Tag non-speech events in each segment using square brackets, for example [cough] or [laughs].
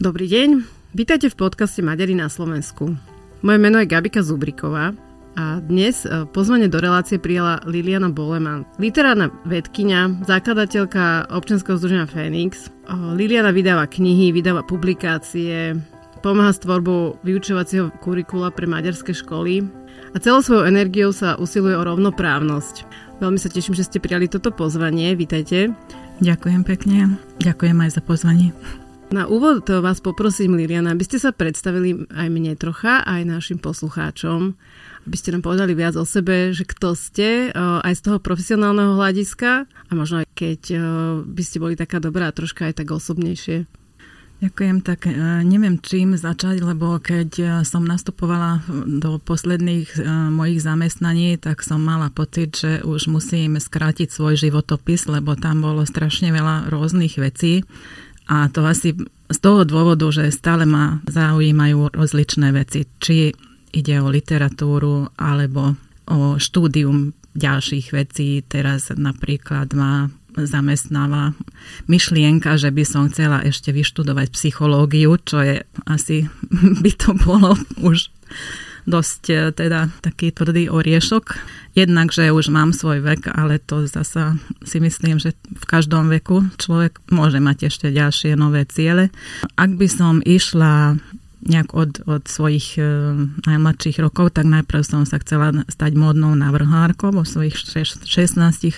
Dobrý deň, vítajte v podcaste Maďari na Slovensku. Moje meno je Gabika Zubriková a dnes e, pozvanie do relácie prijala Liliana Boleman, literárna vedkynia, zakladateľka občianského združenia Fénix. E, Liliana vydáva knihy, vydáva publikácie, pomáha s tvorbou vyučovacieho kurikula pre maďarské školy a celou svojou energiou sa usiluje o rovnoprávnosť. Veľmi sa teším, že ste prijali toto pozvanie. Vítajte. Ďakujem pekne. Ďakujem aj za pozvanie. Na úvod vás poprosím, Liliana, aby ste sa predstavili aj mne trocha, aj našim poslucháčom, aby ste nám povedali viac o sebe, že kto ste, aj z toho profesionálneho hľadiska a možno aj keď by ste boli taká dobrá, troška aj tak osobnejšie. Ďakujem, tak neviem čím začať, lebo keď som nastupovala do posledných mojich zamestnaní, tak som mala pocit, že už musím skrátiť svoj životopis, lebo tam bolo strašne veľa rôznych vecí a to asi z toho dôvodu, že stále ma zaujímajú rozličné veci. Či ide o literatúru alebo o štúdium ďalších vecí. Teraz napríklad ma zamestnáva myšlienka, že by som chcela ešte vyštudovať psychológiu, čo je asi [laughs] by to bolo už dosť e, teda taký tvrdý oriešok. Jednak, že už mám svoj vek, ale to zasa si myslím, že v každom veku človek môže mať ešte ďalšie nové ciele. Ak by som išla nejak od, od svojich e, najmladších rokov, tak najprv som sa chcela stať módnou navrhárkou vo svojich 16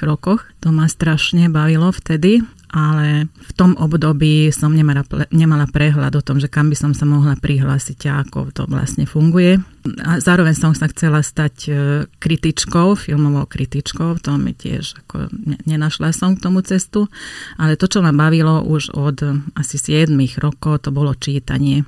rokoch. To ma strašne bavilo vtedy ale v tom období som nemala, nemala prehľad o tom, že kam by som sa mohla prihlásiť a ako to vlastne funguje. A zároveň som sa chcela stať e, kritičkou, filmovou kritičkou, to mi tiež ako nenašla som k tomu cestu, ale to, čo ma bavilo už od asi 7 rokov, to bolo čítanie.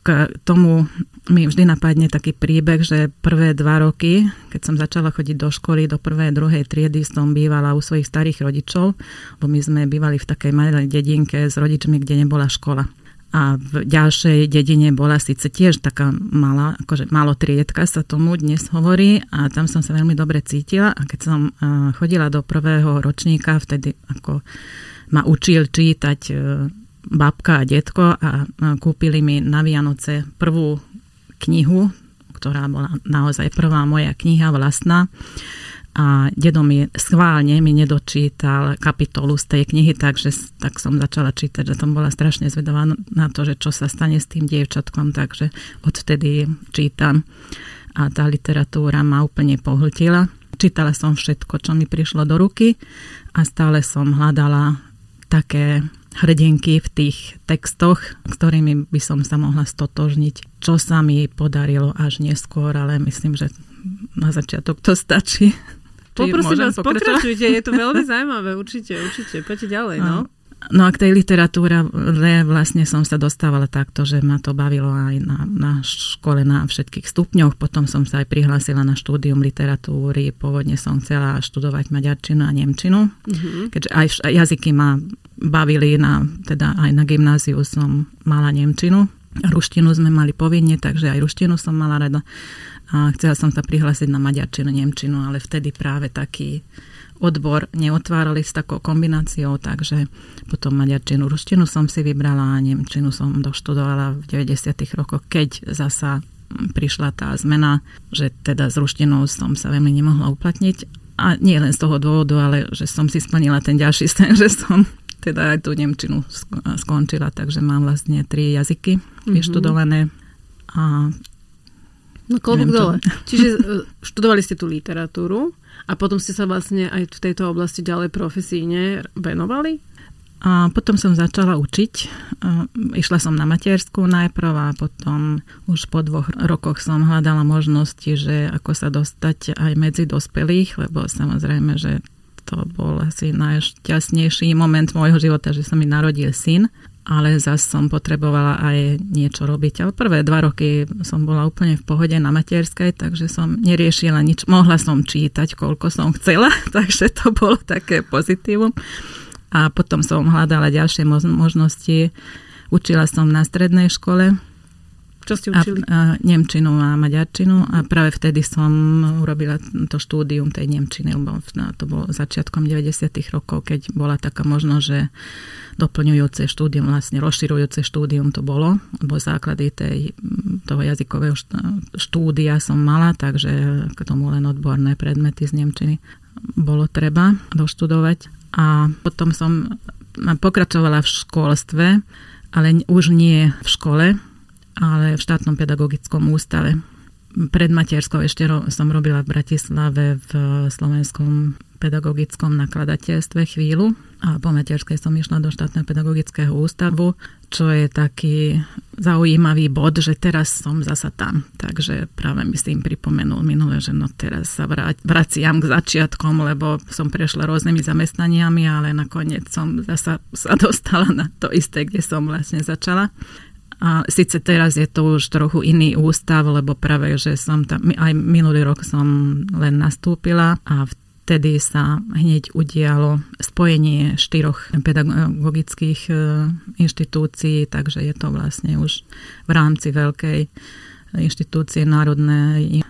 K tomu mi vždy napadne taký príbeh, že prvé dva roky, keď som začala chodiť do školy, do prvej, druhej triedy som bývala u svojich starých rodičov, bo my sme bývali v takej malej dedinke s rodičmi, kde nebola škola. A v ďalšej dedine bola síce tiež taká malá, akože malo triedka sa tomu dnes hovorí a tam som sa veľmi dobre cítila a keď som chodila do prvého ročníka, vtedy ako ma učil čítať babka a detko a kúpili mi na Vianoce prvú knihu, ktorá bola naozaj prvá moja kniha vlastná a dedo mi schválne mi nedočítal kapitolu z tej knihy, takže tak som začala čítať, že som bola strašne zvedavá na to, že čo sa stane s tým dievčatkom, takže odtedy čítam a tá literatúra ma úplne pohltila. Čítala som všetko, čo mi prišlo do ruky a stále som hľadala také hrdinky v tých textoch, ktorými by som sa mohla stotožniť, čo sa mi podarilo až neskôr, ale myslím, že na začiatok to stačí. Poprosím vás, pokračujte, je to veľmi zaujímavé, určite, určite, poďte ďalej, no. No a k tej literatúre vlastne som sa dostávala takto, že ma to bavilo aj na, na škole na všetkých stupňoch. Potom som sa aj prihlásila na štúdium literatúry. Pôvodne som chcela študovať maďarčinu a nemčinu, mm-hmm. keďže aj jazyky ma bavili, na, teda aj na gymnáziu som mala nemčinu. Ruštinu sme mali povinne, takže aj ruštinu som mala rada. A chcela som sa prihlásiť na maďarčinu, nemčinu, ale vtedy práve taký odbor neotvárali s takou kombináciou, takže potom maďarčinu, ruštinu som si vybrala a nemčinu som doštudovala v 90. rokoch, keď zasa prišla tá zmena, že teda s ruštinou som sa veľmi nemohla uplatniť. A nie len z toho dôvodu, ale že som si splnila ten ďalší sen, [laughs] že som teda aj tú Nemčinu skončila, takže mám vlastne tri jazyky mm-hmm. vyštudované. A No klobúk dole. Čiže e, študovali ste tú literatúru a potom ste sa vlastne aj v tejto oblasti ďalej profesíne venovali? A potom som začala učiť. Išla som na matersku najprv a potom už po dvoch rokoch som hľadala možnosti, že ako sa dostať aj medzi dospelých, lebo samozrejme, že to bol asi najšťastnejší moment môjho života, že sa mi narodil syn ale zase som potrebovala aj niečo robiť. Ale prvé dva roky som bola úplne v pohode na materskej, takže som neriešila nič. Mohla som čítať, koľko som chcela, [laughs] takže to bolo také pozitívum. A potom som hľadala ďalšie možnosti. Učila som na strednej škole. Čo ste učili? A, a, Nemčinu a Maďarčinu a práve vtedy som urobila to štúdium tej Nemčiny, lebo to bolo začiatkom 90. rokov, keď bola taká možnosť, že doplňujúce štúdium, vlastne rozširujúce štúdium to bolo, lebo základy tej, toho jazykového štúdia som mala, takže k tomu len odborné predmety z Nemčiny bolo treba doštudovať. A potom som pokračovala v školstve, ale už nie v škole, ale v štátnom pedagogickom ústave. Pred materskou ešte som robila v Bratislave v Slovenskom pedagogickom nakladateľstve chvíľu a po materskej som išla do štátneho pedagogického ústavu, čo je taký zaujímavý bod, že teraz som zasa tam. Takže práve mi s tým pripomenul minule, že no teraz sa vraciam k začiatkom, lebo som prešla rôznymi zamestnaniami, ale nakoniec som zasa sa dostala na to isté, kde som vlastne začala. A síce teraz je to už trochu iný ústav, lebo práve, že som tam, aj minulý rok som len nastúpila a v vtedy sa hneď udialo spojenie štyroch pedagogických e, inštitúcií, takže je to vlastne už v rámci veľkej inštitúcie národnej.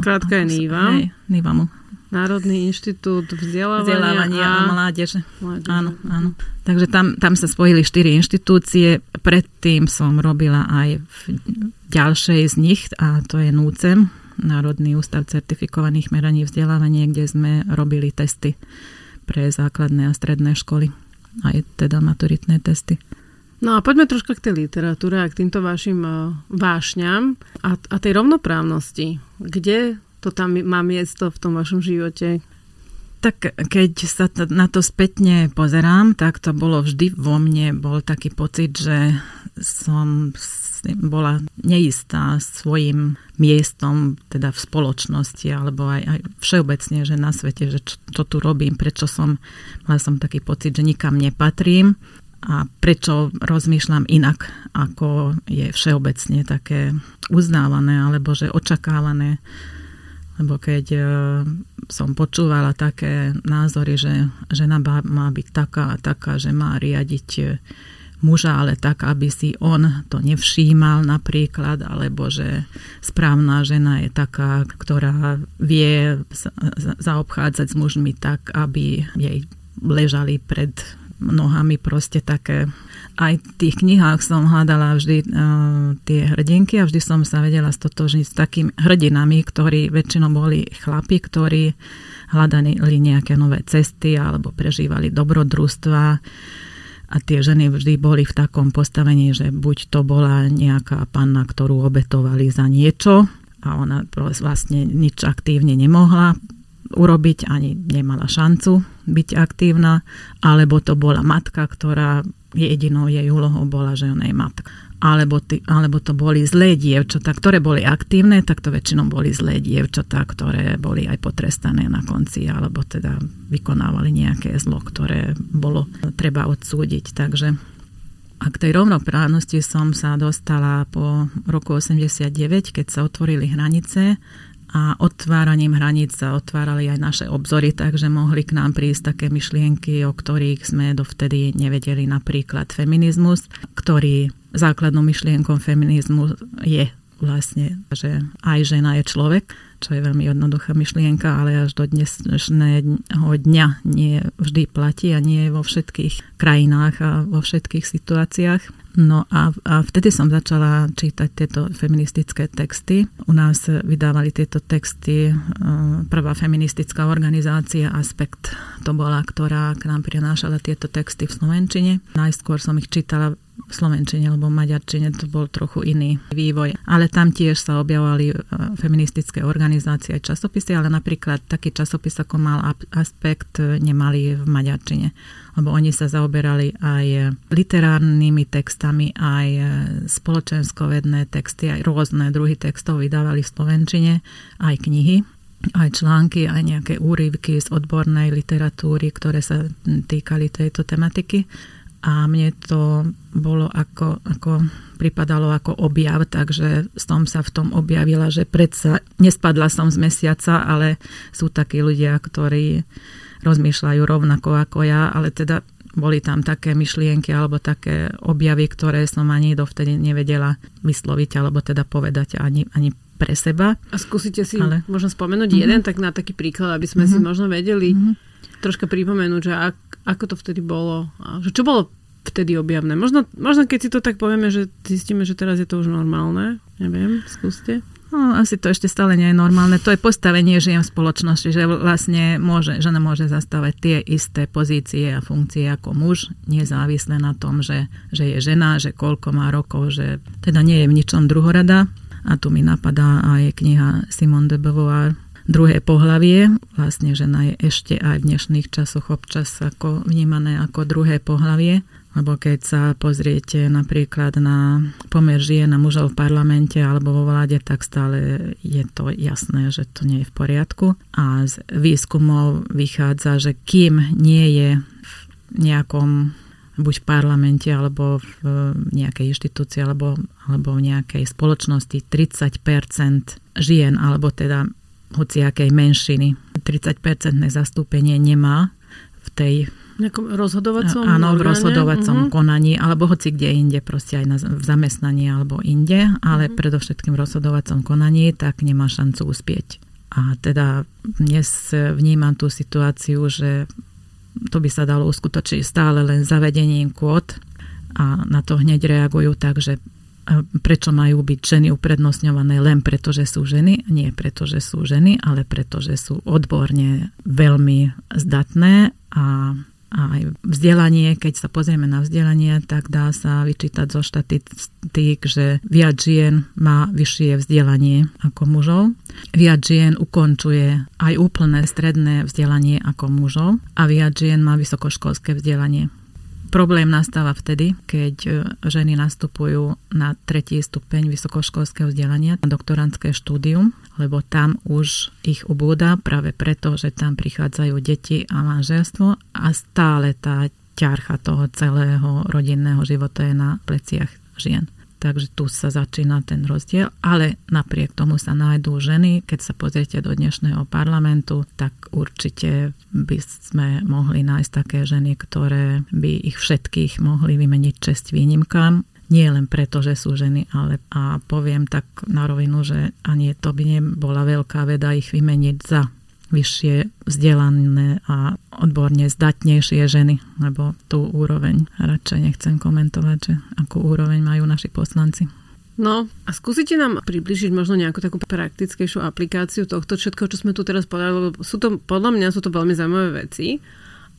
Skrátka je NIVA. NIVAMu. Národný inštitút vzdelávania, vzdelávania a, a mládeže. mládeže. Áno, áno. Takže tam, tam sa spojili štyri inštitúcie. Predtým som robila aj v ďalšej z nich a to je NÚCEM, Národný ústav certifikovaných meraní vzdelávania, kde sme robili testy pre základné a stredné školy. Aj teda maturitné testy. No a poďme troška k tej literatúre a k týmto vašim uh, vášňam a, a tej rovnoprávnosti. Kde to tam má miesto v tom vašom živote? Tak keď sa na to spätne pozerám, tak to bolo vždy vo mne, bol taký pocit, že som bola neistá svojim miestom teda v spoločnosti alebo aj, aj všeobecne, že na svete, že čo, čo tu robím, prečo som, mala som taký pocit, že nikam nepatrím a prečo rozmýšľam inak, ako je všeobecne také uznávané alebo že očakávané. Lebo keď e, som počúvala také názory, že žena má byť taká a taká, že má riadiť e, muža, ale tak, aby si on to nevšímal napríklad, alebo že správna žena je taká, ktorá vie zaobchádzať s mužmi tak, aby jej ležali pred nohami proste také. Aj v tých knihách som hľadala vždy uh, tie hrdinky a vždy som sa vedela stotožniť s takými hrdinami, ktorí väčšinou boli chlapi, ktorí hľadali nejaké nové cesty alebo prežívali dobrodružstva. A tie ženy vždy boli v takom postavení, že buď to bola nejaká panna, ktorú obetovali za niečo a ona vlastne nič aktívne nemohla urobiť, ani nemala šancu byť aktívna, alebo to bola matka, ktorá jedinou jej úlohou bola, že ona je matka alebo, ty, alebo to boli zlé dievčatá, ktoré boli aktívne, tak to väčšinou boli zlé dievčatá, ktoré boli aj potrestané na konci, alebo teda vykonávali nejaké zlo, ktoré bolo treba odsúdiť. Takže a k tej rovnoprávnosti som sa dostala po roku 89, keď sa otvorili hranice a otváraním hraníc sa otvárali aj naše obzory, takže mohli k nám prísť také myšlienky, o ktorých sme dovtedy nevedeli, napríklad feminizmus, ktorý základnou myšlienkou feminizmu je vlastne, že aj žena je človek, čo je veľmi jednoduchá myšlienka, ale až do dnešného dňa nie vždy platí a nie vo všetkých krajinách a vo všetkých situáciách. No a, a vtedy som začala čítať tieto feministické texty. U nás vydávali tieto texty e, prvá feministická organizácia Aspekt to bola, ktorá k nám prinášala tieto texty v Slovenčine. Najskôr som ich čítala v Slovenčine alebo Maďarčine to bol trochu iný vývoj. Ale tam tiež sa objavovali e, feministické organizácie aj časopisy, ale napríklad taký časopis ako mal aspekt e, nemali v Maďarčine lebo oni sa zaoberali aj literárnymi textami, aj spoločenskovedné texty, aj rôzne druhy textov vydávali v Slovenčine, aj knihy aj články, aj nejaké úryvky z odbornej literatúry, ktoré sa týkali tejto tematiky. A mne to bolo ako, ako pripadalo ako objav, takže som sa v tom objavila, že predsa nespadla som z mesiaca, ale sú takí ľudia, ktorí rozmýšľajú rovnako ako ja, ale teda boli tam také myšlienky alebo také objavy, ktoré som ani dovtedy nevedela vysloviť alebo teda povedať ani, ani pre seba. A skúsite si Ale... možno spomenúť mm-hmm. jeden tak na taký príklad, aby sme mm-hmm. si možno vedeli mm-hmm. Troška pripomenúť, že ak, ako to vtedy bolo. Že čo bolo vtedy objavné? Možno, možno keď si to tak povieme, že zistíme, že teraz je to už normálne. Neviem, skúste. No, asi to ešte stále nie je normálne. To je postavenie žien v spoločnosti, že vlastne môže, žena môže zastávať tie isté pozície a funkcie ako muž, nezávisle na tom, že, že je žena, že koľko má rokov, že teda nie je v ničom druhorada. A tu mi napadá aj kniha Simone de Beauvoir, druhé pohlavie. Vlastne žena je ešte aj v dnešných časoch občas ako vnímané ako druhé pohlavie lebo keď sa pozriete napríklad na pomer žien a mužov v parlamente alebo vo vláde, tak stále je to jasné, že to nie je v poriadku. A z výskumov vychádza, že kým nie je v nejakom buď v parlamente alebo v nejakej inštitúcii alebo, alebo v nejakej spoločnosti 30% žien alebo teda hociakej menšiny 30% zastúpenie nemá v tej nejakom rozhodovacom Áno, v rozhodovacom uh-huh. konaní, alebo hoci kde inde, proste aj na, v zamestnaní alebo inde, ale uh-huh. predovšetkým v rozhodovacom konaní, tak nemá šancu uspieť. A teda dnes vnímam tú situáciu, že to by sa dalo uskutočiť stále len zavedením kvót a na to hneď reagujú tak, že prečo majú byť ženy uprednostňované len preto, že sú ženy, nie preto, že sú ženy, ale preto, že sú odborne veľmi zdatné a aj vzdelanie, keď sa pozrieme na vzdelanie, tak dá sa vyčítať zo štatistík, že viac žien má vyššie vzdelanie ako mužov. Viac žien ukončuje aj úplné stredné vzdelanie ako mužov a viac žien má vysokoškolské vzdelanie. Problém nastáva vtedy, keď e, ženy nastupujú na tretí stupeň vysokoškolského vzdelania, na doktorantské štúdium, lebo tam už ich ubúda práve preto, že tam prichádzajú deti a manželstvo a stále tá ťarcha toho celého rodinného života je na pleciach žien. Takže tu sa začína ten rozdiel, ale napriek tomu sa nájdú ženy. Keď sa pozriete do dnešného parlamentu, tak určite by sme mohli nájsť také ženy, ktoré by ich všetkých mohli vymeniť čest výnimkám. Nie len preto, že sú ženy, ale a poviem tak na rovinu, že ani to by nebola veľká veda ich vymeniť za vyššie vzdelané a odborne zdatnejšie ženy, lebo tú úroveň radšej nechcem komentovať, že akú úroveň majú naši poslanci. No a skúsite nám približiť možno nejakú takú praktickejšiu aplikáciu tohto všetko, čo sme tu teraz povedali, lebo sú to, podľa mňa sú to veľmi zaujímavé veci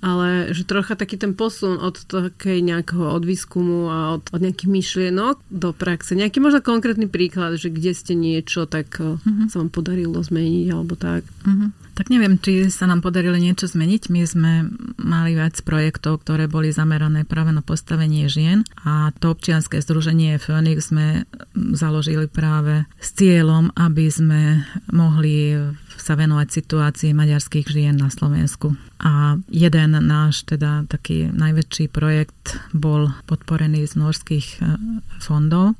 ale že trocha taký ten posun od takej nejakého od výskumu a od, od nejakých myšlienok do praxe. Nejaký možno konkrétny príklad, že kde ste niečo tak uh-huh. sa vám podarilo zmeniť alebo tak. Uh-huh. Tak neviem, či sa nám podarilo niečo zmeniť. My sme mali viac projektov, ktoré boli zamerané práve na postavenie žien a to občianske združenie Phoenix sme založili práve s cieľom, aby sme mohli sa venovať situácii maďarských žien na Slovensku. A jeden náš teda taký najväčší projekt bol podporený z norských e, fondov,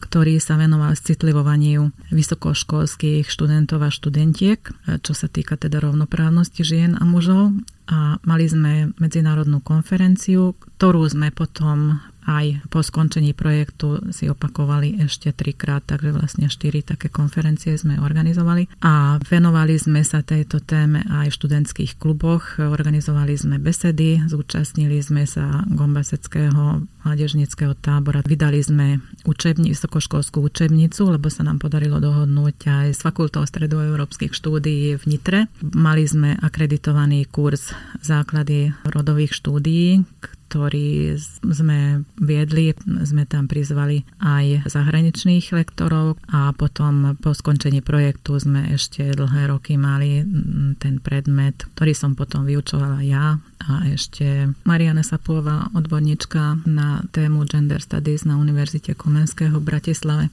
ktorý sa venoval citlivovaniu vysokoškolských študentov a študentiek, e, čo sa týka teda rovnoprávnosti žien a mužov. A mali sme medzinárodnú konferenciu, ktorú sme potom aj po skončení projektu si opakovali ešte trikrát, takže vlastne štyri také konferencie sme organizovali. A venovali sme sa tejto téme aj v študentských kluboch, organizovali sme besedy, zúčastnili sme sa Gombaseckého mládežnického tábora, vydali sme učebni, vysokoškolskú učebnicu, lebo sa nám podarilo dohodnúť aj s Fakultou stredoeurópskych štúdií v Nitre. Mali sme akreditovaný kurz základy rodových štúdií, ktorý sme viedli. Sme tam prizvali aj zahraničných lektorov a potom po skončení projektu sme ešte dlhé roky mali mm, ten predmet, ktorý som potom vyučovala ja a ešte Mariana Sapova, odborníčka na tému Gender Studies na Univerzite Komenského v Bratislave.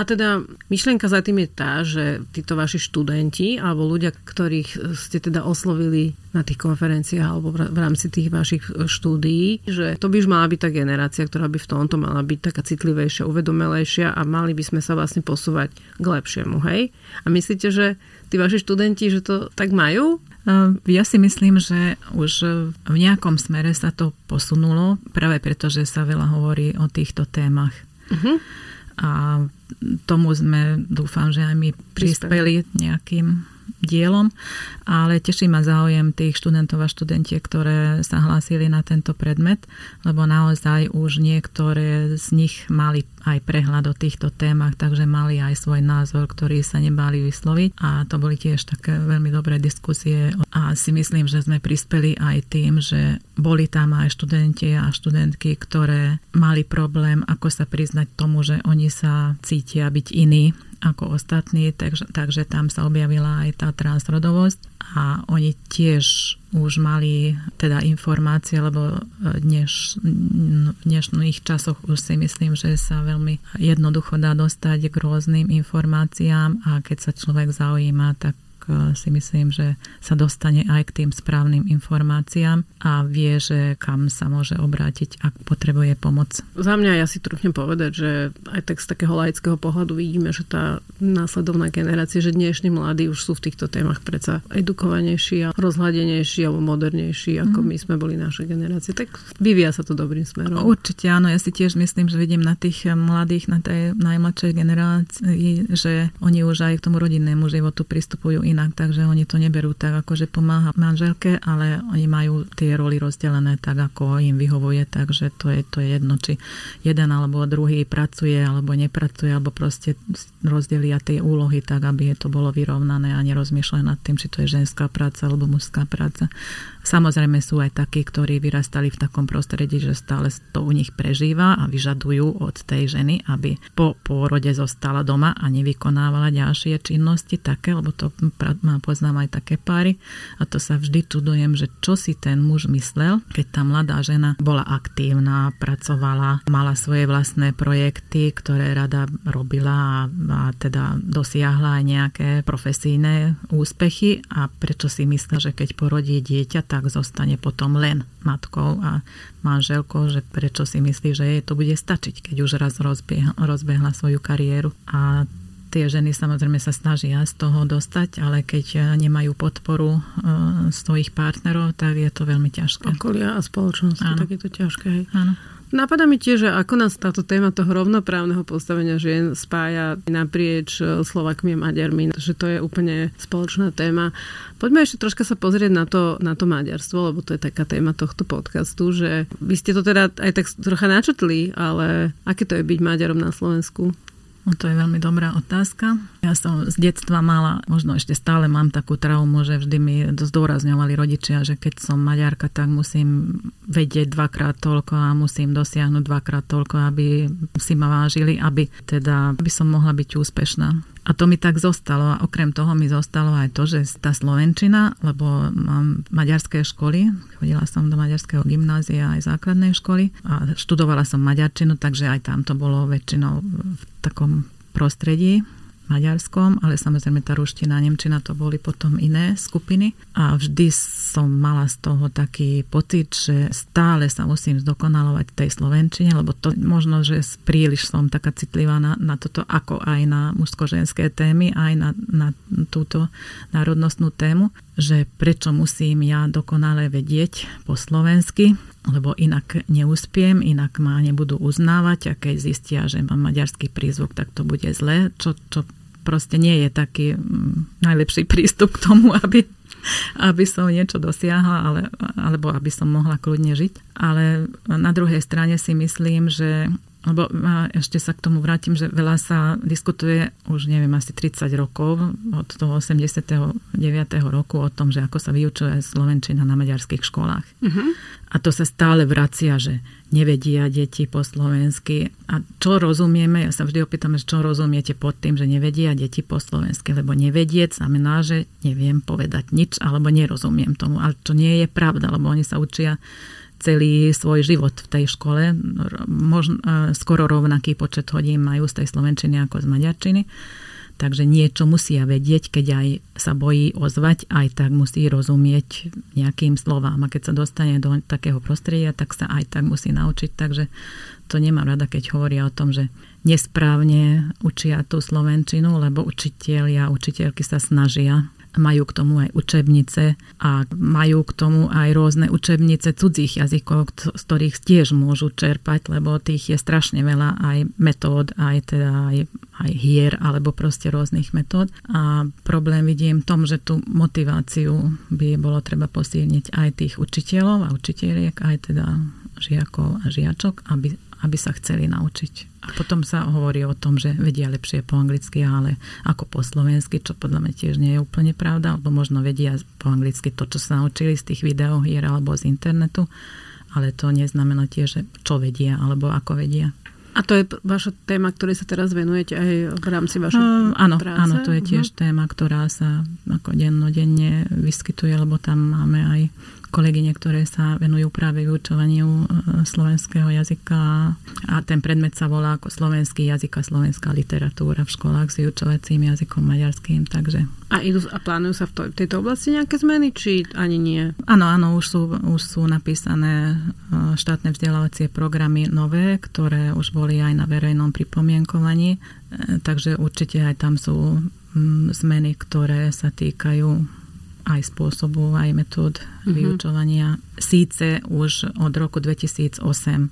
A teda myšlienka za tým je tá, že títo vaši študenti alebo ľudia, ktorých ste teda oslovili na tých konferenciách alebo v rámci tých vašich štúdií, že to by už mala byť tá generácia, ktorá by v tomto mala byť taká citlivejšia, uvedomelejšia a mali by sme sa vlastne posúvať k lepšiemu, hej? A myslíte, že tí vaši študenti, že to tak majú? Ja si myslím, že už v nejakom smere sa to posunulo, práve preto, že sa veľa hovorí o týchto témach. Uh-huh. A tomu sme, dúfam, že aj my prispeli. nejakým dielom, ale teší ma záujem tých študentov a študentiek, ktoré sa hlásili na tento predmet, lebo naozaj už niektoré z nich mali aj prehľad o týchto témach, takže mali aj svoj názor, ktorý sa nebáli vysloviť. A to boli tiež také veľmi dobré diskusie a si myslím, že sme prispeli aj tým, že boli tam aj študenti a študentky, ktoré mali problém, ako sa priznať tomu, že oni sa cítia byť iní ako ostatní, takže, takže tam sa objavila aj tá transrodovosť a oni tiež už mali teda informácie, lebo dneš, v dnešných časoch už si myslím, že sa veľmi jednoducho dá dostať k rôznym informáciám a keď sa človek zaujíma, tak si myslím, že sa dostane aj k tým správnym informáciám a vie, že kam sa môže obrátiť, ak potrebuje pomoc. Za mňa ja si trúfnem povedať, že aj tak z takého laického pohľadu vidíme, že tá následovná generácia, že dnešní mladí už sú v týchto témach predsa edukovanejší a rozhľadenejší alebo modernejší, ako mm. my sme boli naša generácia. Tak vyvíja sa to dobrým smerom. Určite áno, ja si tiež myslím, že vidím na tých mladých, na tej najmladšej generácii, že oni už aj k tomu rodinnému životu pristupujú inak inak, takže oni to neberú tak, ako že pomáha manželke, ale oni majú tie roly rozdelené tak, ako im vyhovuje, takže to je, to je jedno, či jeden alebo druhý pracuje alebo nepracuje, alebo proste rozdelia tie úlohy tak, aby to bolo vyrovnané a nerozmýšľajú nad tým, či to je ženská práca alebo mužská práca. Samozrejme sú aj takí, ktorí vyrastali v takom prostredí, že stále to u nich prežíva a vyžadujú od tej ženy, aby po pôrode zostala doma a nevykonávala ďalšie činnosti také, lebo to poznám aj také páry. A to sa vždy čudujem, že čo si ten muž myslel, keď tá mladá žena bola aktívna, pracovala, mala svoje vlastné projekty, ktoré rada robila a, a teda dosiahla aj nejaké profesijné úspechy. A prečo si myslel, že keď porodí dieťa, tak zostane potom len matkou a manželkou, že prečo si myslí, že jej to bude stačiť, keď už raz rozbehla, rozbehla svoju kariéru. A tie ženy samozrejme sa snažia z toho dostať, ale keď nemajú podporu e, svojich partnerov, tak je to veľmi ťažké. Okolia a spoločnosti, tak je to ťažké. Áno. Napadá mi tiež, že ako nás táto téma toho rovnoprávneho postavenia žien spája naprieč e, Slovakmi a Maďarmi, že to je úplne spoločná téma. Poďme ešte troška sa pozrieť na to, na to Maďarstvo, lebo to je taká téma tohto podcastu, že vy ste to teda aj tak trocha načetli, ale aké to je byť Maďarom na Slovensku? No to je veľmi dobrá otázka. Ja som z detstva mala, možno ešte stále mám takú traumu, že vždy mi zdôrazňovali rodičia, že keď som Maďarka, tak musím vedieť dvakrát toľko a musím dosiahnuť dvakrát toľko, aby si ma vážili, aby teda aby som mohla byť úspešná. A to mi tak zostalo. A okrem toho mi zostalo aj to, že tá Slovenčina, lebo mám maďarské školy, chodila som do maďarského gymnázia aj základnej školy a študovala som maďarčinu, takže aj tam to bolo väčšinou v takom prostredí maďarskom, ale samozrejme tá ruština a nemčina to boli potom iné skupiny. A vždy som mala z toho taký pocit, že stále sa musím zdokonalovať tej slovenčine, lebo to možno, že príliš som taká citlivá na, na toto, ako aj na mužsko-ženské témy, aj na, na túto národnostnú tému, že prečo musím ja dokonale vedieť po slovensky, lebo inak neúspiem, inak ma nebudú uznávať a keď zistia, že mám maďarský prízvuk, tak to bude zlé, čo, čo proste nie je taký mm, najlepší prístup k tomu, [laughs] aby, aby som niečo dosiahla, ale, alebo aby som mohla kľudne žiť. Ale na druhej strane si myslím, že lebo ešte sa k tomu vrátim, že veľa sa diskutuje už neviem, asi 30 rokov od toho 89. roku o tom, že ako sa vyučuje Slovenčina na maďarských školách. Uh-huh. A to sa stále vracia, že nevedia deti po slovensky. A čo rozumieme? Ja sa vždy opýtam, čo rozumiete pod tým, že nevedia deti po slovensky, lebo nevedieť znamená, že neviem povedať nič alebo nerozumiem tomu. Ale to nie je pravda, lebo oni sa učia celý svoj život v tej škole. Možno, e, skoro rovnaký počet hodín majú z tej slovenčiny ako z maďarčiny. Takže niečo musia vedieť, keď aj sa bojí ozvať, aj tak musí rozumieť nejakým slovám. A keď sa dostane do takého prostredia, tak sa aj tak musí naučiť. Takže to nemám rada, keď hovoria o tom, že nesprávne učia tú slovenčinu, lebo učiteľia a učiteľky sa snažia majú k tomu aj učebnice a majú k tomu aj rôzne učebnice cudzích jazykov, z ktorých tiež môžu čerpať, lebo tých je strašne veľa aj metód, aj teda aj, aj hier, alebo proste rôznych metód. A problém vidím v tom, že tú motiváciu by bolo treba posilniť aj tých učiteľov a učiteľiek, aj teda žiakov a žiačok, aby, aby sa chceli naučiť. A potom sa hovorí o tom, že vedia lepšie po anglicky, ale ako po slovensky, čo podľa mňa tiež nie je úplne pravda, alebo možno vedia po anglicky to, čo sa naučili z tých videohier alebo z internetu, ale to neznamená tiež, že čo vedia alebo ako vedia. A to je vaša téma, ktorej sa teraz venujete aj v rámci vašej uh, áno, práce? Áno, to je tiež uh-huh. téma, ktorá sa ako dennodenne vyskytuje, lebo tam máme aj kolegyne, ktoré sa venujú práve vyučovaniu e, slovenského jazyka a ten predmet sa volá ako slovenský jazyk a slovenská literatúra v školách s vyučovacím jazykom maďarským, takže... A, idú, a plánujú sa v to, tejto oblasti nejaké zmeny, či ani nie? Áno, áno, už sú, už sú napísané e, štátne vzdelávacie programy nové, ktoré už boli aj na verejnom pripomienkovaní, e, takže určite aj tam sú zmeny, ktoré sa týkajú aj spôsobu, aj metód mm-hmm. vyučovania. Síce už od roku 2008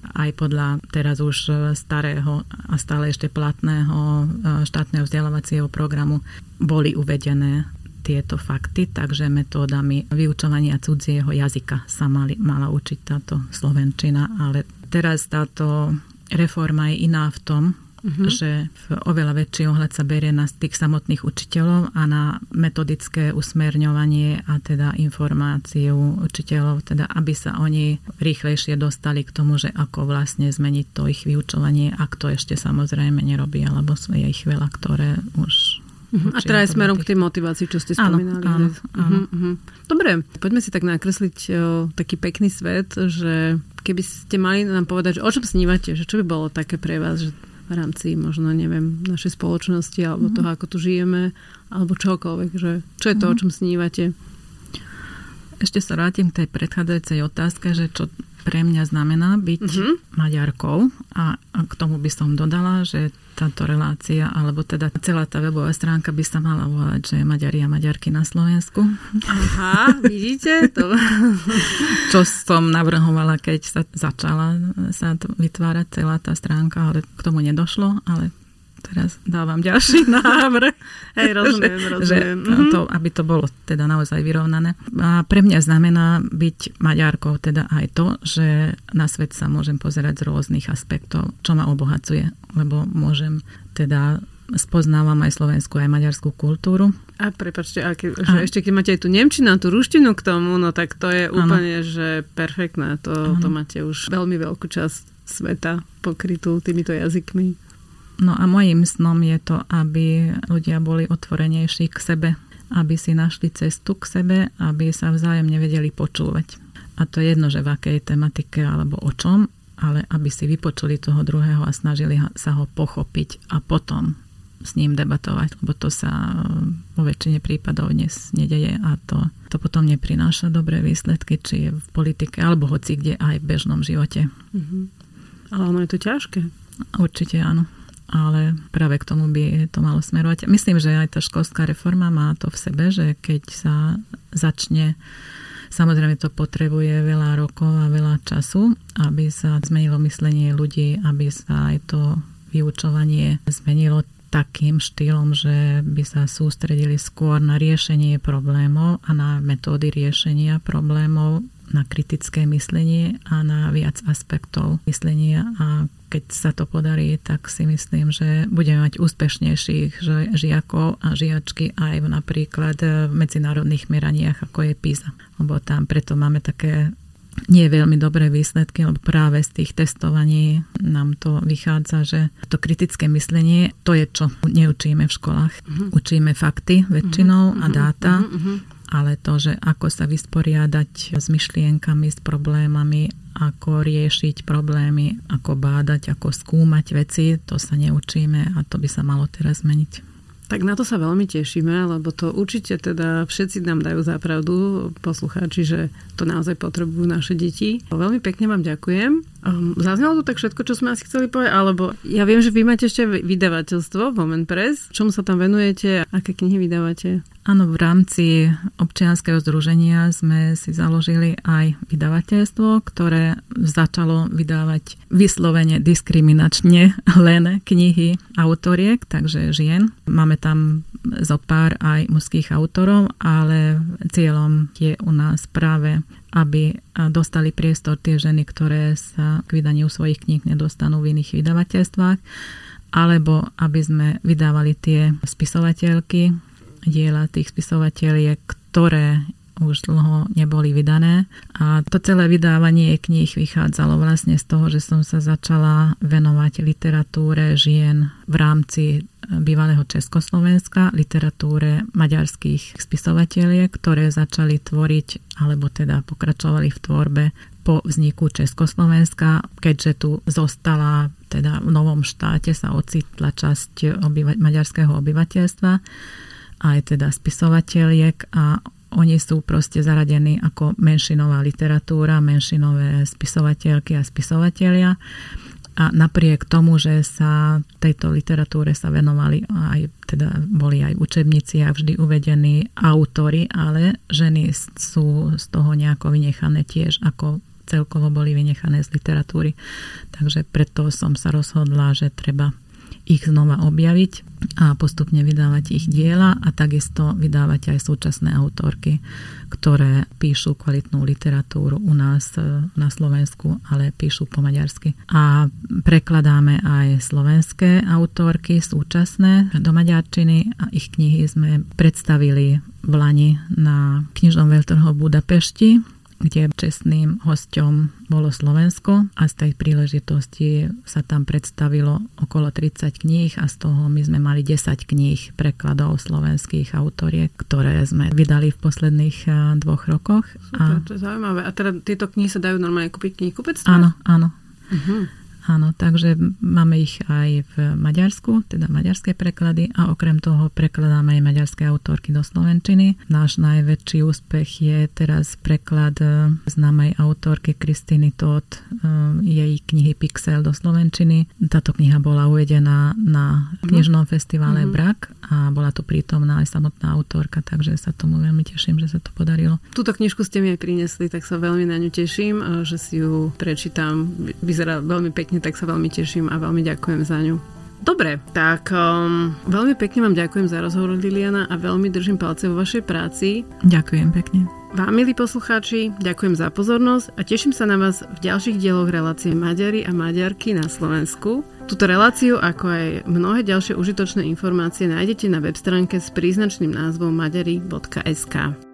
aj podľa teraz už starého a stále ešte platného e, štátneho vzdelávacieho programu boli uvedené tieto fakty, takže metódami vyučovania cudzieho jazyka sa mali, mala učiť táto slovenčina, ale teraz táto reforma je iná v tom, uh-huh. že oveľa väčší ohľad sa berie na tých samotných učiteľov a na metodické usmerňovanie a teda informáciu učiteľov, teda aby sa oni rýchlejšie dostali k tomu, že ako vlastne zmeniť to ich vyučovanie, ak to ešte samozrejme nerobí, alebo je ich veľa, ktoré už Uh-huh. A teda aj smerom k tej motivácii, čo ste spomínali. Áno, áno, áno. Uh-huh. Dobre, poďme si tak nakresliť o, taký pekný svet, že keby ste mali nám povedať, že o čom snívate, že čo by bolo také pre vás, že v rámci možno, neviem, našej spoločnosti alebo mm-hmm. toho, ako tu žijeme, alebo čokoľvek, že čo je to, mm-hmm. o čom snívate? Ešte sa vrátim k tej predchádzajúcej otázke, že čo pre mňa znamená byť mm-hmm. Maďarkou a, k tomu by som dodala, že táto relácia, alebo teda celá tá webová stránka by sa mala volať, že Maďari a Maďarky na Slovensku. Aha, vidíte? To... [laughs] Čo som navrhovala, keď sa začala sa vytvárať celá tá stránka, ale k tomu nedošlo, ale teraz dávam ďalší [laughs] návrh. Hej, rozumiem, že, rozumiem. Že to, aby to bolo teda naozaj vyrovnané. A pre mňa znamená byť Maďarkou teda aj to, že na svet sa môžem pozerať z rôznych aspektov, čo ma obohacuje, lebo môžem teda spoznávam aj slovenskú, aj maďarskú kultúru. A prepačte, a ke, že a... ešte keď máte aj tú nemčinu tú ruštinu k tomu, no tak to je úplne, ano. že perfektné. To, to máte už veľmi veľkú časť sveta pokrytú týmito jazykmi. No a mojim snom je to, aby ľudia boli otvorenejší k sebe, aby si našli cestu k sebe, aby sa vzájomne vedeli počúvať. A to je jedno, že v akej tematike alebo o čom, ale aby si vypočuli toho druhého a snažili sa ho pochopiť a potom s ním debatovať, lebo to sa vo väčšine prípadov dnes nedeje a to, to potom neprináša dobré výsledky, či je v politike alebo hoci kde aj v bežnom živote. Mm-hmm. Ale ono je to ťažké. Určite áno ale práve k tomu by to malo smerovať. Myslím, že aj tá školská reforma má to v sebe, že keď sa začne Samozrejme to potrebuje veľa rokov a veľa času, aby sa zmenilo myslenie ľudí, aby sa aj to vyučovanie zmenilo takým štýlom, že by sa sústredili skôr na riešenie problémov a na metódy riešenia problémov na kritické myslenie a na viac aspektov myslenia a keď sa to podarí, tak si myslím, že budeme mať úspešnejších žiakov a žiačky aj v napríklad v medzinárodných meraniach, ako je PISA. Lebo tam preto máme také nie veľmi dobré výsledky, lebo práve z tých testovaní nám to vychádza, že to kritické myslenie, to je čo neučíme v školách. Uh-huh. Učíme fakty väčšinou uh-huh. a dáta. Uh-huh ale to, že ako sa vysporiadať s myšlienkami, s problémami, ako riešiť problémy, ako bádať, ako skúmať veci, to sa neučíme a to by sa malo teraz zmeniť. Tak na to sa veľmi tešíme, lebo to určite teda všetci nám dajú zápravdu, poslucháči, že to naozaj potrebujú naše deti. Veľmi pekne vám ďakujem. Um, zaznelo to tak všetko, čo sme asi chceli povedať, alebo ja viem, že vy máte ešte vydavateľstvo Moment Press. Čomu sa tam venujete? Aké knihy vydávate? Áno, v rámci občianskeho združenia sme si založili aj vydavateľstvo, ktoré začalo vydávať vyslovene diskriminačne [laughs] len knihy autoriek, takže žien. Máme tam zo pár aj mužských autorov, ale cieľom je u nás práve aby dostali priestor tie ženy, ktoré sa k vydaniu svojich kníh nedostanú v iných vydavateľstvách, alebo aby sme vydávali tie spisovateľky, diela tých spisovateľiek, ktoré už dlho neboli vydané. A to celé vydávanie kníh vychádzalo vlastne z toho, že som sa začala venovať literatúre žien v rámci bývalého Československa, literatúre maďarských spisovateľiek, ktoré začali tvoriť, alebo teda pokračovali v tvorbe po vzniku Československa, keďže tu zostala teda v novom štáte sa ocitla časť obyva- maďarského obyvateľstva aj teda spisovateľiek a oni sú proste zaradení ako menšinová literatúra, menšinové spisovateľky a spisovatelia. A napriek tomu, že sa tejto literatúre sa venovali aj, teda boli aj učebníci a vždy uvedení autory, ale ženy sú z toho nejako vynechané tiež, ako celkovo boli vynechané z literatúry. Takže preto som sa rozhodla, že treba ich znova objaviť a postupne vydávať ich diela a takisto vydávať aj súčasné autorky, ktoré píšu kvalitnú literatúru u nás e, na Slovensku, ale píšu po maďarsky. A prekladáme aj slovenské autorky súčasné do maďarčiny a ich knihy sme predstavili v Lani na knižnom veľtrhu Budapešti kde čestným hosťom bolo Slovensko a z tej príležitosti sa tam predstavilo okolo 30 kníh a z toho my sme mali 10 kníh prekladov slovenských autoriek, ktoré sme vydali v posledných eh, dvoch rokoch. Super, a... to je zaujímavé. A teda tieto knihy sa dajú normálne kúpiť v knihkupectve? Áno, áno. Uh-huh. Áno, takže máme ich aj v Maďarsku, teda maďarské preklady a okrem toho prekladáme aj maďarské autorky do Slovenčiny. Náš najväčší úspech je teraz preklad e, známej autorky Kristiny Todd, e, jej knihy Pixel do Slovenčiny. Táto kniha bola uvedená na knižnom festivale mm-hmm. Brak a bola tu prítomná aj samotná autorka, takže sa tomu veľmi teším, že sa to podarilo. Túto knižku ste mi aj priniesli, tak sa veľmi na ňu teším, e, že si ju prečítam. Vyzerá veľmi pekne pekne, tak sa veľmi teším a veľmi ďakujem za ňu. Dobre, tak um, veľmi pekne vám ďakujem za rozhovor Liliana a veľmi držím palce vo vašej práci. Ďakujem pekne. Vám, milí poslucháči, ďakujem za pozornosť a teším sa na vás v ďalších dieloch relácie Maďari a Maďarky na Slovensku. Túto reláciu, ako aj mnohé ďalšie užitočné informácie nájdete na web stránke s príznačným názvom maďari.sk.